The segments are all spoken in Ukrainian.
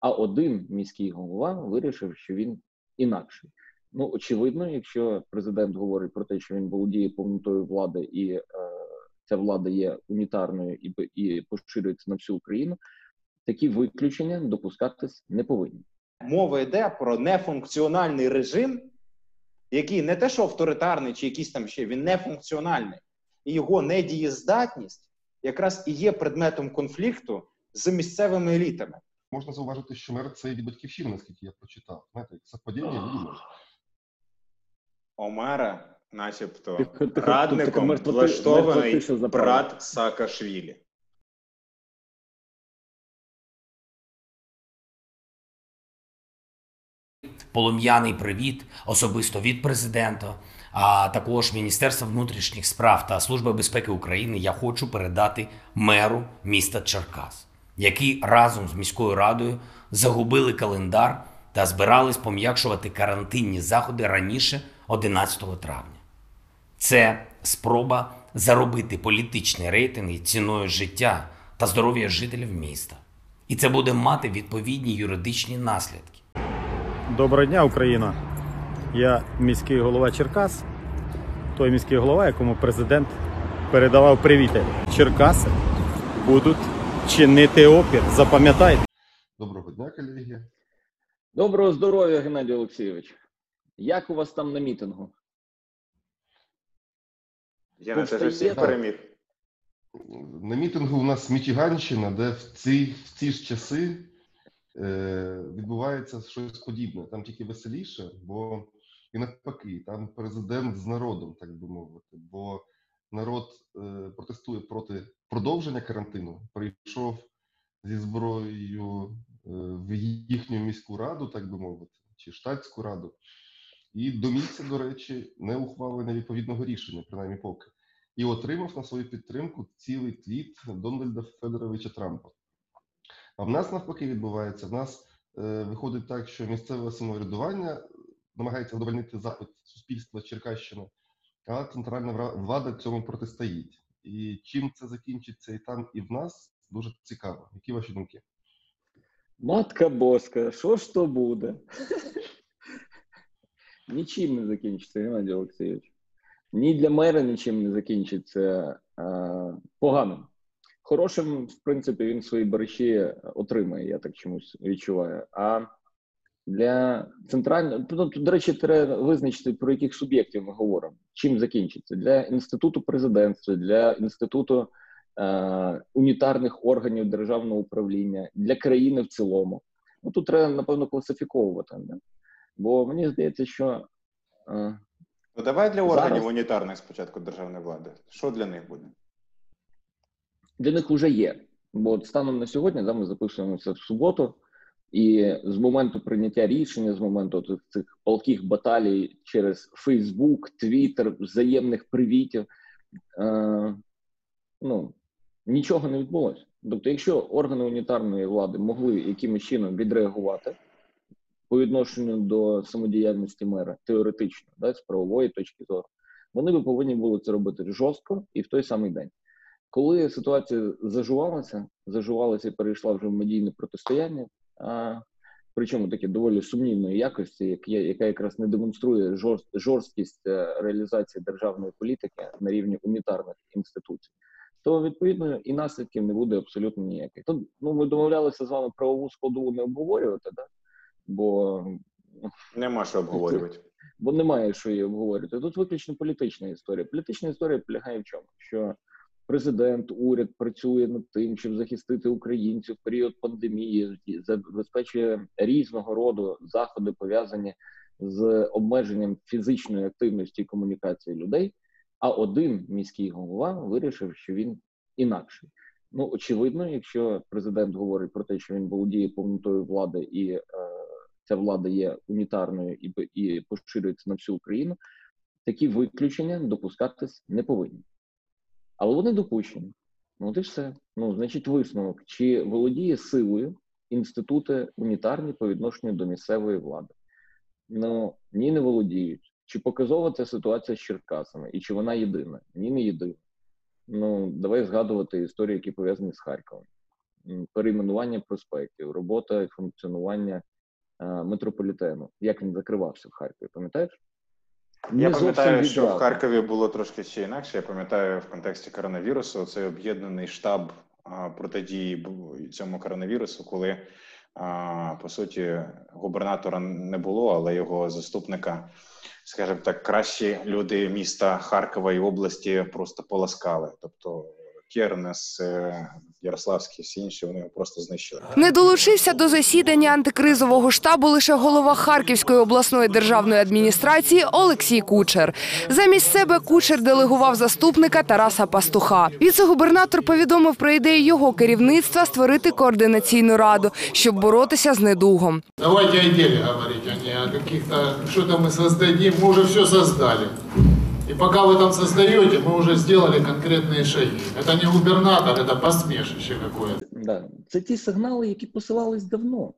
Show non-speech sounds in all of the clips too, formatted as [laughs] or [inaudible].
а один міський голова вирішив, що він інакший. Ну очевидно, якщо президент говорить про те, що він володіє повнотою влади, і е, ця влада є унітарною і і поширюється на всю Україну, такі виключення допускатись не повинні. Мова йде про нефункціональний режим, який не те, що авторитарний, чи якийсь там ще він нефункціональний, і його недієздатність якраз і є предметом конфлікту з місцевими елітами. Можна зауважити, що мер це від батьківщини, наскільки я прочитав. Знаєте, совпадіння відомо. Омера, начебто, Тихо, тихо, радником влаштований брат Саакашвілі. полум'яний привіт особисто від президента, а також Міністерства внутрішніх справ та Служби безпеки України. Я хочу передати меру міста Черкас, які разом з міською радою загубили календар та збирались пом'якшувати карантинні заходи раніше 11 травня. Це спроба заробити політичні рейтинги ціною життя та здоров'я жителів міста. І це буде мати відповідні юридичні наслідки. Доброго дня, Україна! Я міський голова Черкас, той міський голова, якому президент передавав привіти. Черкаси будуть чинити опір. Запам'ятайте. Доброго дня, колеги. Доброго здоров'я, Геннадій Олексійович. Як у вас там на мітингу? Я на те, що всіх переміг. На мітингу у нас Мічиганщина, де в ці, в ці ж часи е, відбувається щось подібне. Там тільки веселіше, бо і навпаки, там президент з народом, так би мовити. Бо народ е, протестує проти продовження карантину, прийшов зі зброєю е, в їхню міську раду, так би мовити, чи штатську раду, і домігся, до речі, не ухвалення відповідного рішення, принаймні поки, і отримав на свою підтримку цілий твіт Дональда Федоровича Трампа. А в нас навпаки відбувається. В нас е, виходить так, що місцеве самоврядування намагається задовольнити запит суспільства Черкащини, а центральна влада цьому протистоїть. І чим це закінчиться і там, і в нас дуже цікаво. Які ваші думки? Матка боска, що ж то буде? Нічим не закінчиться, Геннадій Олексійович. Ні для мера нічим не закінчиться поганим. Хорошим, в принципі, він свої бариші отримає, я так чомусь відчуваю. А для центрального, ну, тут, до речі, треба визначити, про яких суб'єктів ми говоримо. Чим закінчиться? Для інституту президентства, для інституту е, унітарних органів державного управління, для країни в цілому. Ну тут треба, напевно, класифіковувати. Не? Бо мені здається, що е, Ну давай для Зараз- органів унітарних спочатку державної влади. Що для них буде? для них вже є. Бо станом на сьогодні, да, ми записуємося в суботу, і з моменту прийняття рішення, з моменту цих, палких баталій через Фейсбук, Твіттер, взаємних привітів, е, ну, нічого не відбулося. Тобто, якщо органи унітарної влади могли якимось чином відреагувати по відношенню до самодіяльності мера, теоретично, да, з правової точки зору, вони би повинні були це робити жорстко і в той самий день. Коли ситуація зажувалася, зажувалася і перейшла вже в медійне протистояння, причому таке доволі сумнівної якості, яка якраз не демонструє жорсткість е, реалізації державної політики на рівні унітарних інституцій, то відповідно і наслідків не буде абсолютно ніяких. Тут ну ми домовлялися з вами правову складову не обговорювати, да? бо Нема що обговорювати. бо немає що її обговорювати. Тут виключно політична історія. Політична історія полягає в чому? Що президент, уряд працює над тим, щоб захистити українців в період пандемії, забезпечує різного роду заходи пов'язані з обмеженням фізичної активності і комунікації людей. А один міський голова вирішив, що він інакший. Ну очевидно, якщо президент говорить про те, що він володіє повнотою влади, і е, ця влада є унітарною і, і поширюється на всю Україну, такі виключення допускатись не повинні. Але вони допущені. Ну, і все. Ну, значить, висновок, чи володіє силою інститути унітарні по відношенню до місцевої влади? Ну ні, не володіють. Чи показова ця ситуація з Черкасами, і чи вона єдина? Ні, не єдина. Ну, давай згадувати історії, які пов'язані з Харковом. перейменування проспектів, робота і функціонування е, метрополітену. Як він закривався в Харкові, пам'ятаєш? Я пам'ятаю, що в. Харкові було трошки ще інакше. Я пам'ятаю в контексті коронавірусу цей об'єднаний штаб протидії цьому коронавірусу, коли по суті губернатора не було, але його заступника, скажімо так, кращі люди міста Харкова і області просто поласкали. Тобто Кернес, е, Ярославський, всі інші вони його просто знищили. Не долучився до засідання антикризового штабу лише голова Харківської обласної державної адміністрації Олексій Кучер. Замість себе Кучер делегував заступника Тараса Пастуха. Віце-губернатор повідомив про ідею його керівництва створити координаційну раду, щоб боротися з недугом. Давайте о деле говорить, а не о каких-то, что-то мы создадим, мы уже все создали. И пока вы там создаете, мы уже сделали конкретные шаги. Это не губернатор, это посмешище какое-то. Да. Це ті сигнали, які посилались давно.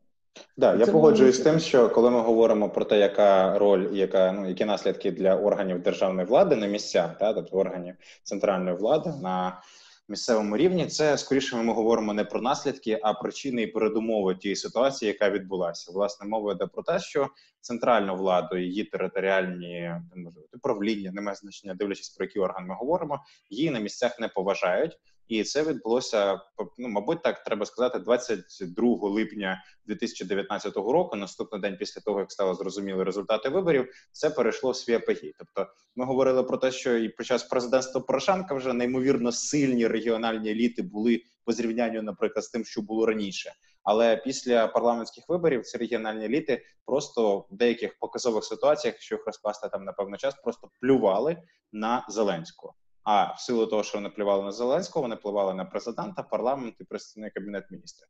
Да, я Це погоджуюсь з велике. тим, що коли ми говоримо про те, яка роль, і яка ну які наслідки для органів державної влади на місцях, та тобто органів центральної влади на місцевому рівні, це скоріше ми говоримо не про наслідки, а причини і передумови тієї ситуації, яка відбулася. Власне, мова йде про те, що центральну владу, її територіальні там, управління, немає значення, дивлячись про який орган ми говоримо, її на місцях не поважають. І це відбулося ну, мабуть, так треба сказати, 22 липня 2019 року. Наступний день після того, як стало зрозуміли результати виборів, це перейшло в свій. Тобто, ми говорили про те, що і під час президентства Порошенка вже неймовірно сильні регіональні еліти були по зрівнянню, наприклад, з тим, що було раніше. Але після парламентських виборів ці регіональні еліти просто в деяких показових ситуаціях, якщо їх розкласти там на певний час, просто плювали на Зеленського. А в силу того, що вони плювали на Зеленського, вони плювали на президента, парламент і представник кабінет міністрів.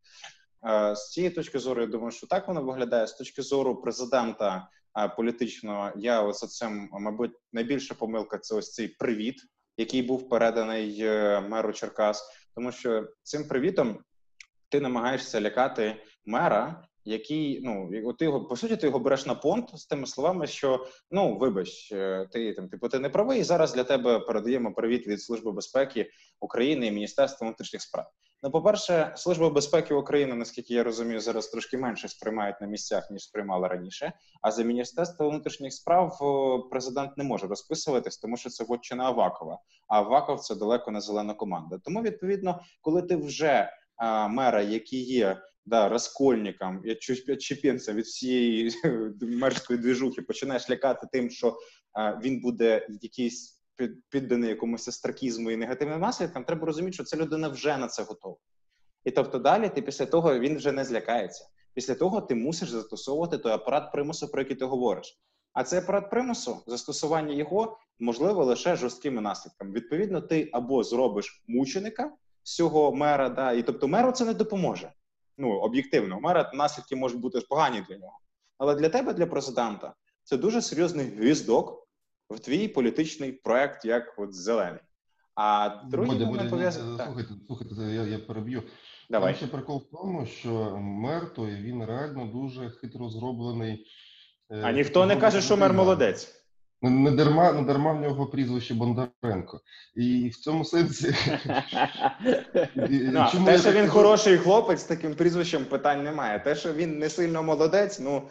Е, З цієї точки зору, я думаю, що так воно виглядає. З точки зору президента е, політичного, я ось цим, мабуть, найбільша помилка це ось цей привіт, який був переданий е, меру Черкас, тому що цим привітом ти намагаєшся лякати мера, який ну ти його по суті ти його береш на понт з тими словами, що ну вибач, е, ти там типу ти не правий. і Зараз для тебе передаємо привіт від Служби безпеки України і Міністерства внутрішніх справ. Ну, по-перше, Служба безпеки України, наскільки я розумію, зараз трошки менше сприймають на місцях ніж сприймали раніше. А за міністерство внутрішніх справ президент не може розписуватись, тому що це вотчина Авакова. А Аваков це далеко не зелена команда. Тому відповідно, коли ти вже а, мера, який є да, розкольником, я чіпенця від всієї [laughs] мерської двіжухи, починаєш лякати тим, що а, він буде якийсь під- підданий якомусь астракізму і негативним наслідкам, треба розуміти, що ця людина вже на це готова. І тобто далі ти після того він вже не злякається. Після того ти мусиш застосовувати той апарат примусу, про який ти говориш. А цей апарат примусу, застосування його можливо лише жорсткими наслідками. Відповідно, ти або зробиш мученика з цього мера, да, і тобто меру це не допоможе. Ну об'єктивно, мера наслідки можуть бути погані для нього. Але для тебе, для президента, це дуже серйозний гвіздок в твій політичний проект, як от зелений. А другий Бодя, момент Бодя, пов'язаний. Слухайте, слухайте, я, я переб'ю. Давай. Там ще прикол в тому, що мер той він реально дуже хитро зроблений. е, А ніхто не каже, що мер молодець. Не, не дарма, не дарма в нього прізвище Бондаренко. І в цьому сенсі [laughs] Ну, чому те, що так він хороший хлопець з таким прізвищем, питань немає. Те, що він не сильно молодець, ну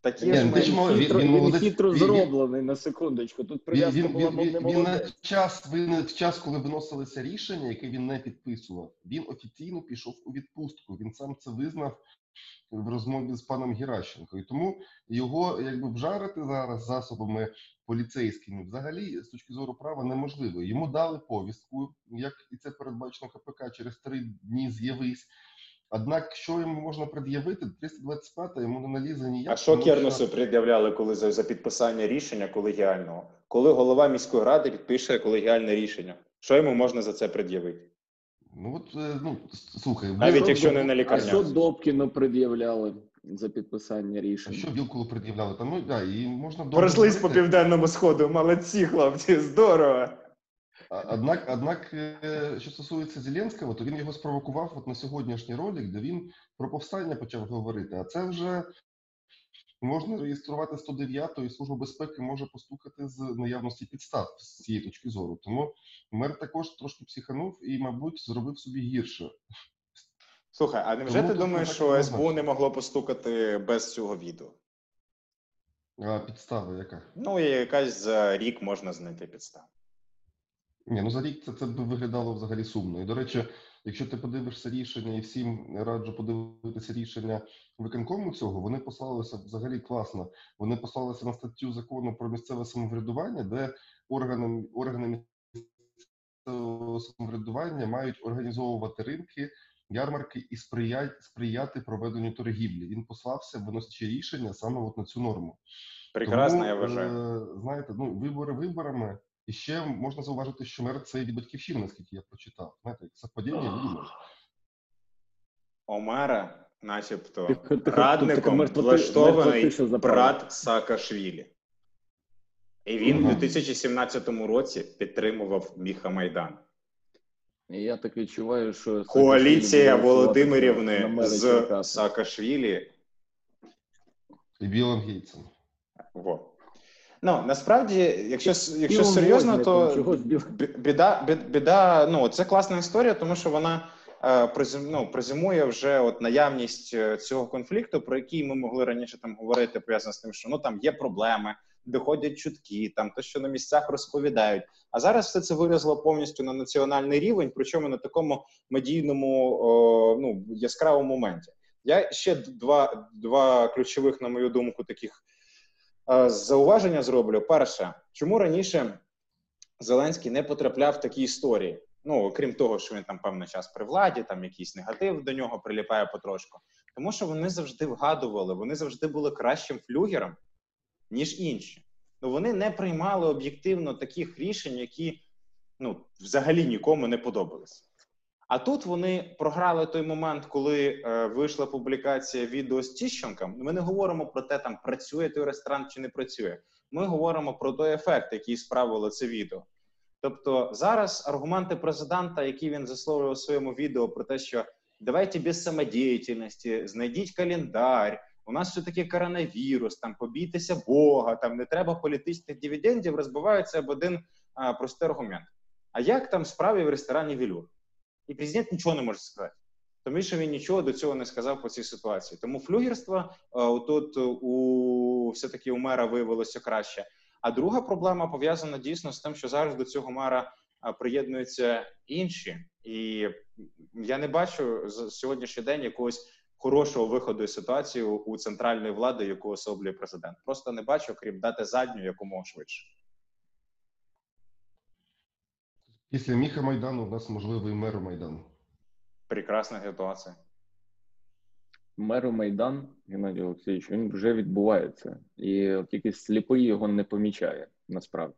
такі ж ну, він- хитро, він він, молодець. хитро Він- він- зроблений на секундочку. Тут прив'язка він, була він на час, він в час, коли виносилися рішення, яке він не підписував, він офіційно пішов у відпустку. Він сам це визнав в розмові з паном Геращенко. І тому його якби вжарити зараз засобами поліцейськими взагалі з точки зору права неможливо. Йому дали повістку, як і це передбачено КПК, через три дні з'явись. Однак, що йому можна пред'явити, 325 йому не налізе ніяк. А що Кернесу пред'являли, коли за, за підписання рішення колегіального? Коли голова міської ради підпише колегіальне рішення? Що йому можна за це пред'явити? Ну от е, ну слухай, Навіть якщо не на А що. Добкіну пред'являли за підписання А рішення? що Вілкулу пред'являли? Там ну да, і можна довго Пройшлись по південному сходу. Молодці, хлопці, здорово. Однак, однак, е, що стосується Зеленського, то він його спровокував от на сьогоднішній ролик, де він про повстання почав говорити. А це вже можна реєструвати 109 і Служба безпеки може постукати з наявності підстав з цієї точки зору. Тому мер також трошки психанув і, мабуть, зробив собі гірше. Слухай, а невже Тому ти думаєш, що. СБУ не могло постукати без цього відео? А підстава яка? Ну, і якась за рік можна знайти підставу. Ні, ну за рік це, це б виглядало взагалі сумно. І до речі, якщо ти подивишся рішення, і всім раджу подивитися рішення виконкому цього, вони послалися взагалі класно. Вони послалися на статтю закону про місцеве самоврядування, де органи, органи місцевого самоврядування мають організовувати ринки, ярмарки і сприяти, сприяти проведенню торгівлі. Він послався, виносячи рішення саме от на цю норму. Прекрасно, Тому, я вважаю. Е, знаєте, ну вибори виборами. І ще можна зауважити, що мер це від батьківщини, наскільки я прочитав. Знаєте, як совпадіння видимо. Омера, начебто, Тихо, тихо, радником мертва ти- влаштований брат Саакашвілі. І він у Ага. 2017 році підтримував Міха Майдан. І я так відчуваю, що Коаліція Володимирівни з. Саакашвілі. І Білим Гейтсом. Во. Ну, насправді, якщо, с- якщо серйозно, то біда, бі- біда, ну це класна історія, тому що вона е, ну, презюмує вже от наявність е, цього конфлікту, про який ми могли раніше там говорити, пов'язано з тим, що ну там є проблеми, доходять чутки, там те, що на місцях розповідають. А зараз все це вилізло повністю на національний рівень, причому на такому медійному о, ну яскравому моменті. Я ще два, два ключових, на мою думку, таких е, зауваження зроблю. Перше, чому раніше Зеленський не потрапляв в такі історії. Ну, окрім того, що він там певний час при владі, там якийсь негатив до нього приліпає потрошку. Тому що вони завжди вгадували, вони завжди були кращим флюгером, ніж інші. Ну вони не приймали об'єктивно таких рішень, які ну, взагалі нікому не подобались. А тут вони програли той момент, коли е, вийшла публікація відео з Тіщенком. Ми не говоримо про те, там працює той ресторан чи не працює. Ми говоримо про той ефект, який справило це відео. Тобто зараз аргументи президента, які він засловлював у своєму відео, про те, що давайте без самодіяльності, знайдіть календар. У нас все таки коронавірус, там побійтеся Бога, там не треба політичних дивідендів, розбиваються об один а, простий аргумент. А як там справи в ресторані Вілюр? І президент нічого не може сказати. Тому що він нічого до цього не сказав по цій ситуації. Тому флюгерство е, тут у все-таки у мера виявилося краще. А друга проблема пов'язана дійсно з тим, що зараз до цього мера приєднуються інші, і я не бачу за сьогоднішній день якогось хорошого виходу із ситуації у- центральної влади, яку особлює президент. Просто не бачу, крім дати задню якомога швидше. Після Міха Майдану у нас можливий мер Майдану. Прекрасна ситуація. меру Майдан Геннадій Олексійович, він вже відбувається, і от якийсь сліпий його не помічає насправді.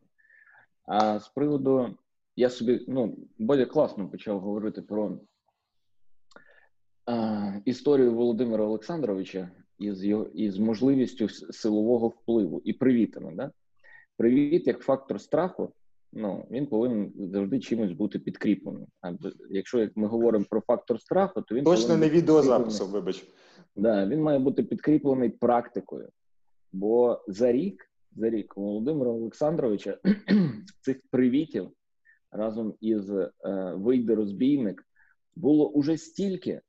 А з приводу, я собі ну, Бодя класно почав говорити про історію Володимира Олександровича із його із можливістю силового впливу і привітами. Да? Привіт як фактор страху. Ну він повинен завжди чимось бути підкріпленим. А якщо як ми говоримо про фактор страху, то він Точно не бути відеозапису, вибач. Да, він має бути підкріплений практикою. Бо за рік, за рік Володимира Олександровича [clears throat] цих привітів разом із е, вийде розбійник було уже стільки,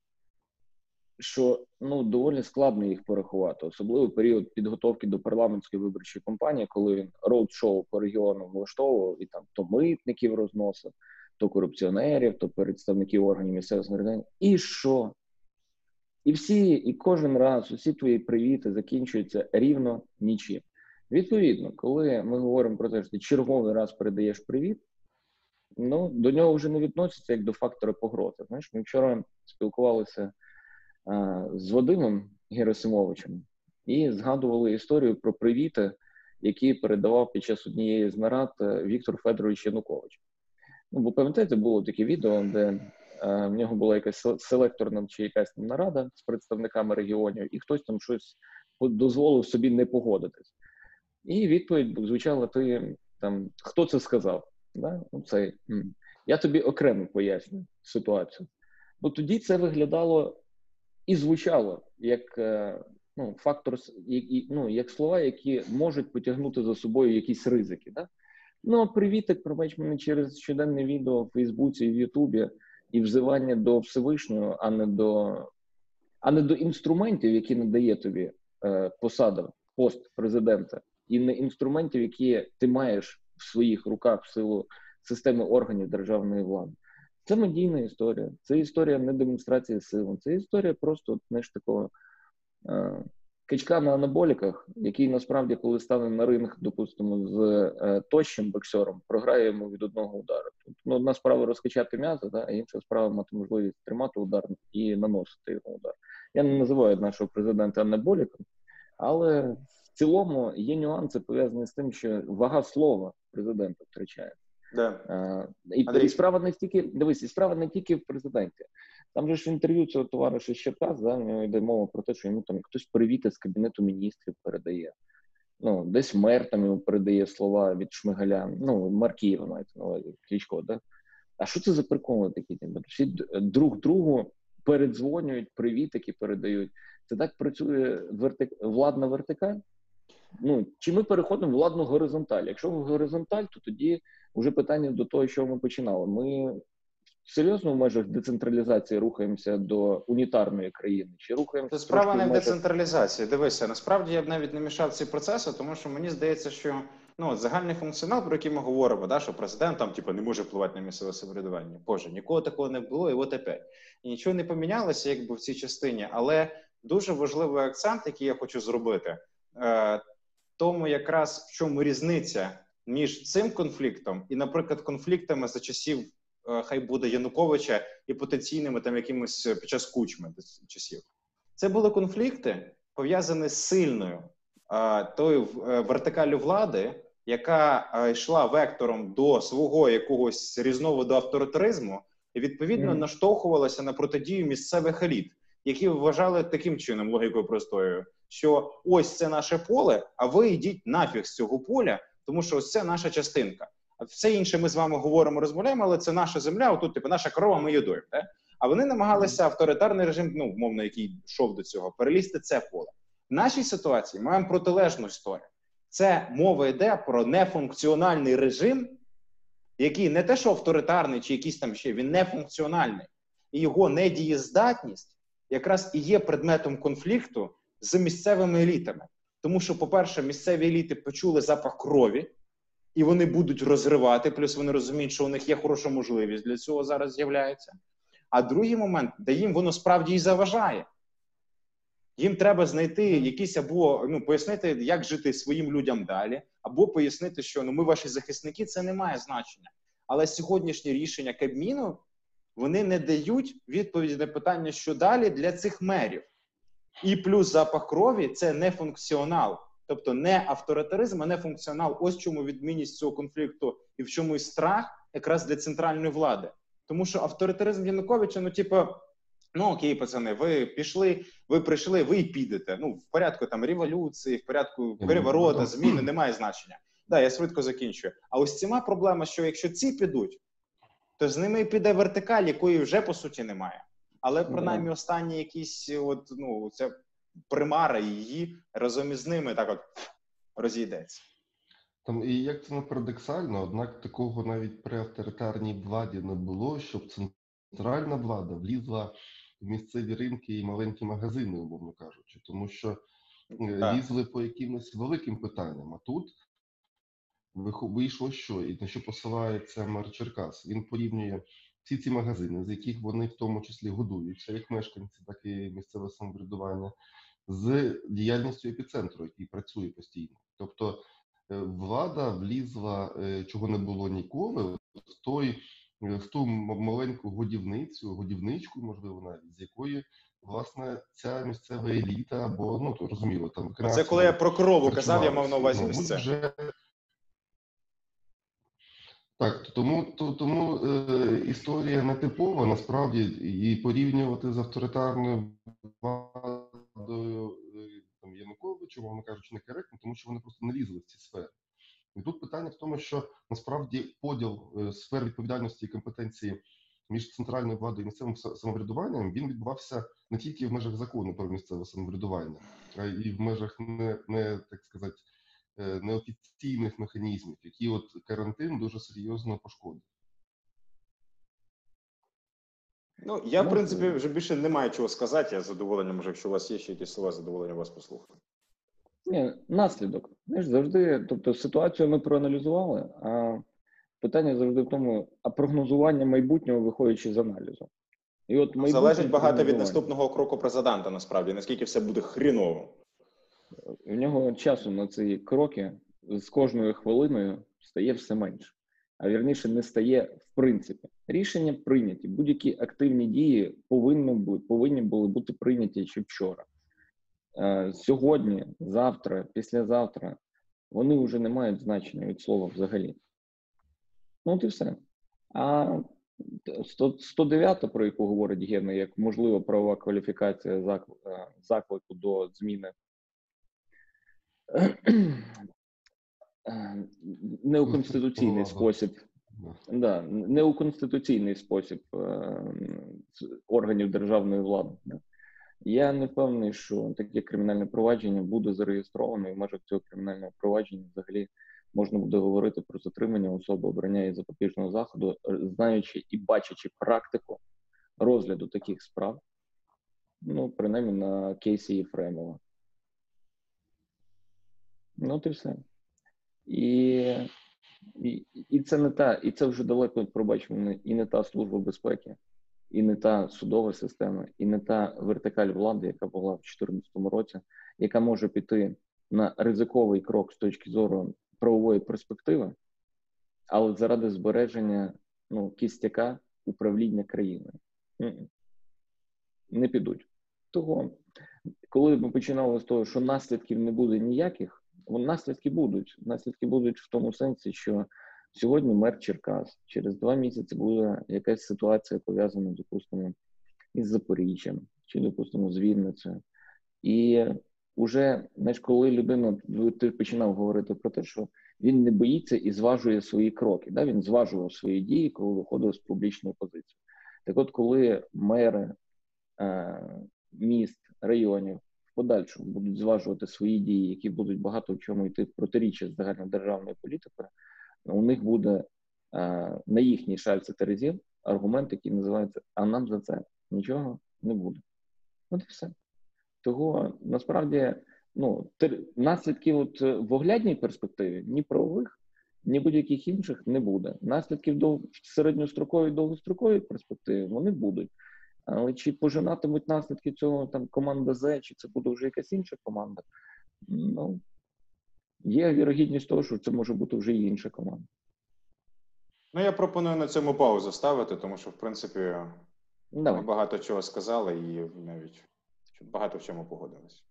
що ну доволі складно їх порахувати, особливо період підготовки до парламентської виборчої кампанії, коли він роуд-шоу по регіону влаштовував і там то митників розносив, то корупціонерів, то представників органів місцевого самоврядування. І що? І всі, і кожен раз усі твої привіти закінчуються рівно нічим. Відповідно, коли ми говоримо про те, що ти черговий раз передаєш привіт, ну до нього вже не відноситься як до фактора погрози. Знаєш, ми вчора спілкувалися з Вадимом Герасимовичем і згадували історію про привіти, які передавав під час однієї з нарад е, Віктор Федорович Янукович. Ну, бо пам'ятаєте, було таке відео, де е, в нього була якась селекторна чи якась там нарада з представниками регіонів, і хтось там щось дозволив собі не погодитись. І відповідь звучала: ти там хто це сказав? Да? Ну, цей. м. Я тобі окремо поясню ситуацію. Бо тоді це виглядало і звучало як е, ну, фактор, ну, як слова, які можуть потягнути за собою якісь ризики. Да? Ну, привітик, пробач мене через щоденне відео в Фейсбуці і в Ютубі. і взивання до Всевишнього, а не до, а не до інструментів, які надає тобі е, посада, пост президента, і не інструментів, які ти маєш в своїх руках в силу системи органів державної влади. Це медійна історія. Це історія не демонстрації сили. Це історія просто знаєш, такого е, качка на анаболіках, який насправді, коли стане на ринг, допустимо, з е, тощим боксером, програє йому від одного удару. Тут, ну, одна справа розкачати м'ясо, да, а інша справа мати можливість тримати удар і наносити його удар. Я не називаю нашого президента анаболіком, але в цілому є нюанси пов'язані з тим, що вага слова президента втрачає. Да. Е, І, Андрій. і справа не стільки дивись, і справа не тільки в президенті. Там же ж в інтерв'ю цього товариша Щеркас, да, йде мова про те, що йому там хтось привіти з кабінету міністрів передає. Ну, десь мер там йому передає слова від Шмигаля. Ну, мер Києва мається на увазі, Кличко, да? А що це за приколи такі? Всі друг другу передзвонюють, привітики передають. Це так працює вертик... владна вертикаль? Ну, чи ми переходимо в владну горизонталь? Якщо в горизонталь, то тоді вже питання до того, що ми починали. Ми серйозно в межах децентралізації рухаємося до унітарної країни? Чи рухаємося Це справа не в межах- децентралізації. Дивися, насправді я б навіть не мішав ці процеси, тому що мені здається, що ну от загальний функціонал, про який ми говоримо, да, що президент там типу, не може впливати на місцеве самоврядування. Боже, нікого такого не було, і от опять. І нічого не помінялося, якби в цій частині, але дуже важливий акцент, який я хочу зробити, е, тому якраз в чому різниця між цим конфліктом і, наприклад, конфліктами за часів. е, Хай буде Януковича і потенційними там якимось е, під час кучми часів. Це були конфлікти, пов'язані з сильною а, тою е, вертикалю влади, яка е, йшла вектором до свого якогось різновиду авторитаризму, і відповідно Мгм. наштовхувалася на протидію місцевих еліт, які вважали таким чином логікою простою, що ось це наше поле, а ви йдіть нафіг з цього поля, тому що ось це наша частинка. А все інше ми з вами говоримо, розмовляємо, але це наша земля, отут, типу, наша корова, ми її доїмо. Да? А вони намагалися авторитарний режим, ну умовно, який йшов до цього, перелізти це поле. В нашій ситуації ми маємо протилежну історію. Це мова йде про нефункціональний режим, який не те, що авторитарний чи якийсь там ще, він нефункціональний. І його недієздатність якраз і є предметом конфлікту з місцевими елітами. Тому що, по-перше, місцеві еліти почули запах крові, і вони будуть розривати, плюс вони розуміють, що у них є хороша можливість для цього зараз з'являється. А другий момент, де їм воно справді і заважає. Їм треба знайти якісь або ну пояснити, як жити своїм людям далі, або пояснити, що ну ми ваші захисники, це не має значення. Але сьогоднішні рішення Кабміну вони не дають відповіді на питання, що далі для цих мерів. І плюс запах крові це не функціонал, тобто не авторитаризм, а не функціонал. Ось чому відмінність цього конфлікту і в чому і страх якраз для центральної влади. Тому що авторитаризм Януковича, ну типу, ну окей, пацани, ви пішли, ви прийшли, ви й підете. Ну, в порядку там революції, в порядку переворота, зміни, немає значення. Да, я швидко закінчую. А ось ціма проблема, що якщо ці підуть, то з ними піде вертикаль, якої вже по суті немає. Але принаймні останні якісь, от ну, це примара її разом із ними так от розійдеться. Там і як це не парадоксально, однак такого навіть при авторитарній владі не було, щоб центральна влада влізла в місцеві ринки і маленькі магазини, умовно кажучи, тому що е, Так. лізли по якимось великим питанням. А тут вийшло що, і на що посилається мер Черкас. Він порівнює всі ці магазини, з яких вони в тому числі годуються, як мешканці, так і місцеве самоврядування, з діяльністю епіцентру, який працює постійно. Тобто е, влада влізла, е, чого не було ніколи, в той е, в ту маленьку годівницю, годівничку, можливо, навіть з якої власне ця місцева еліта, або ну то розуміло, там Це коли я про корову казав, я мав на увазі Ну, ось ми це. Вже... Так, тому, то, тому е, історія не типова, насправді, і порівнювати з авторитарною владою е, там, Януковича, мовно кажучи, некоректно, тому що вони просто не лізли в ці сфери. І тут питання в тому, що насправді поділ е, сфер відповідальності і компетенції між центральною владою і місцевим самоврядуванням він відбувався не тільки в межах закону про місцеве самоврядування, а і в межах не, не так сказати, неофіційних механізмів, які от карантин дуже серйозно пошкодив. Ну, я, в принципі, вже більше не маю чого сказати. Я з задоволенням, може, якщо у вас є ще якісь слова, з задоволенням вас послухаю. Ні, наслідок. Знаєш, завжди, тобто ситуацію ми проаналізували, а питання завжди в тому, а прогнозування майбутнього виходячи з аналізу. І от майбутнє Залежить багато від наступного кроку президента, насправді, наскільки все буде хріново. В нього часу на ці кроки з кожною хвилиною стає все менше. А вірніше не стає в принципі. Рішення прийняті. Будь-які активні дії повинні бути, повинні були бути прийняті ще вчора. Е, Сьогодні, завтра, післязавтра вони вже не мають значення від слова взагалі. Ну, от і все. А 100 109, про яку говорить Гена, як можлива правова кваліфікація е, заклику до зміни [clears throat] не у конституційний спосіб, да, не у конституційний спосіб е, органів державної влади. Я не впевнений, що таке кримінальне провадження буде зареєстровано, і в межах цього кримінального провадження взагалі можна буде говорити про затримання особи, обрання і запобіжного заходу, е, знаючи і бачачи практику розгляду таких справ, ну, принаймні на кейсі Єфремова. Ну, і все. І, і, і це не та, і це вже далеко пробачимо, і не та служба безпеки, і не та судова система, і не та вертикаль влади, яка була в 2014 році, яка може піти на ризиковий крок з точки зору правової перспективи, але заради збереження ну, кістяка управління країною. Не підуть. Того, коли ми починали з того, що наслідків не буде ніяких, наслідки будуть. Наслідки будуть в тому сенсі, що сьогодні мер Черкас через два місяці буде якась ситуація пов'язана, допустимо, із Запоріжжям чи, допустимо, з Вінницею. І вже, знаєш, коли людина, ти починав говорити про те, що він не боїться і зважує свої кроки. Да? Він зважував свої дії, коли виходив з публічної позиції. Так от, коли мери е, міст, районів подальшому будуть зважувати свої дії, які будуть багато в чому йти в протиріччя з загальнодержавною у них буде е, на їхній шальці терезів аргумент, який називається А нам за це нічого не буде. От і все. Того насправді ну, тер- наслідків от е, в оглядній перспективі ні правових, ні будь-яких інших не буде. Наслідків до в середньостроковій довгостроковій перспективі вони будуть. Але чи пожинатимуть наслідки цього там команда З, чи це буде вже якась інша команда? Ну є вірогідність того, що це може бути вже і інша команда. Ну, я пропоную на цьому паузу ставити, тому що, в принципі, ми багато чого сказали і навіть багато в чому погодились.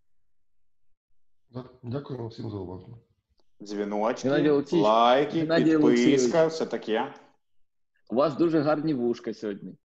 Дякуємо всім за увагу. Дзвіночки, Геннадій лайки, Геннадій підписка, Олексійович. все таке. У вас дуже гарні вушка сьогодні.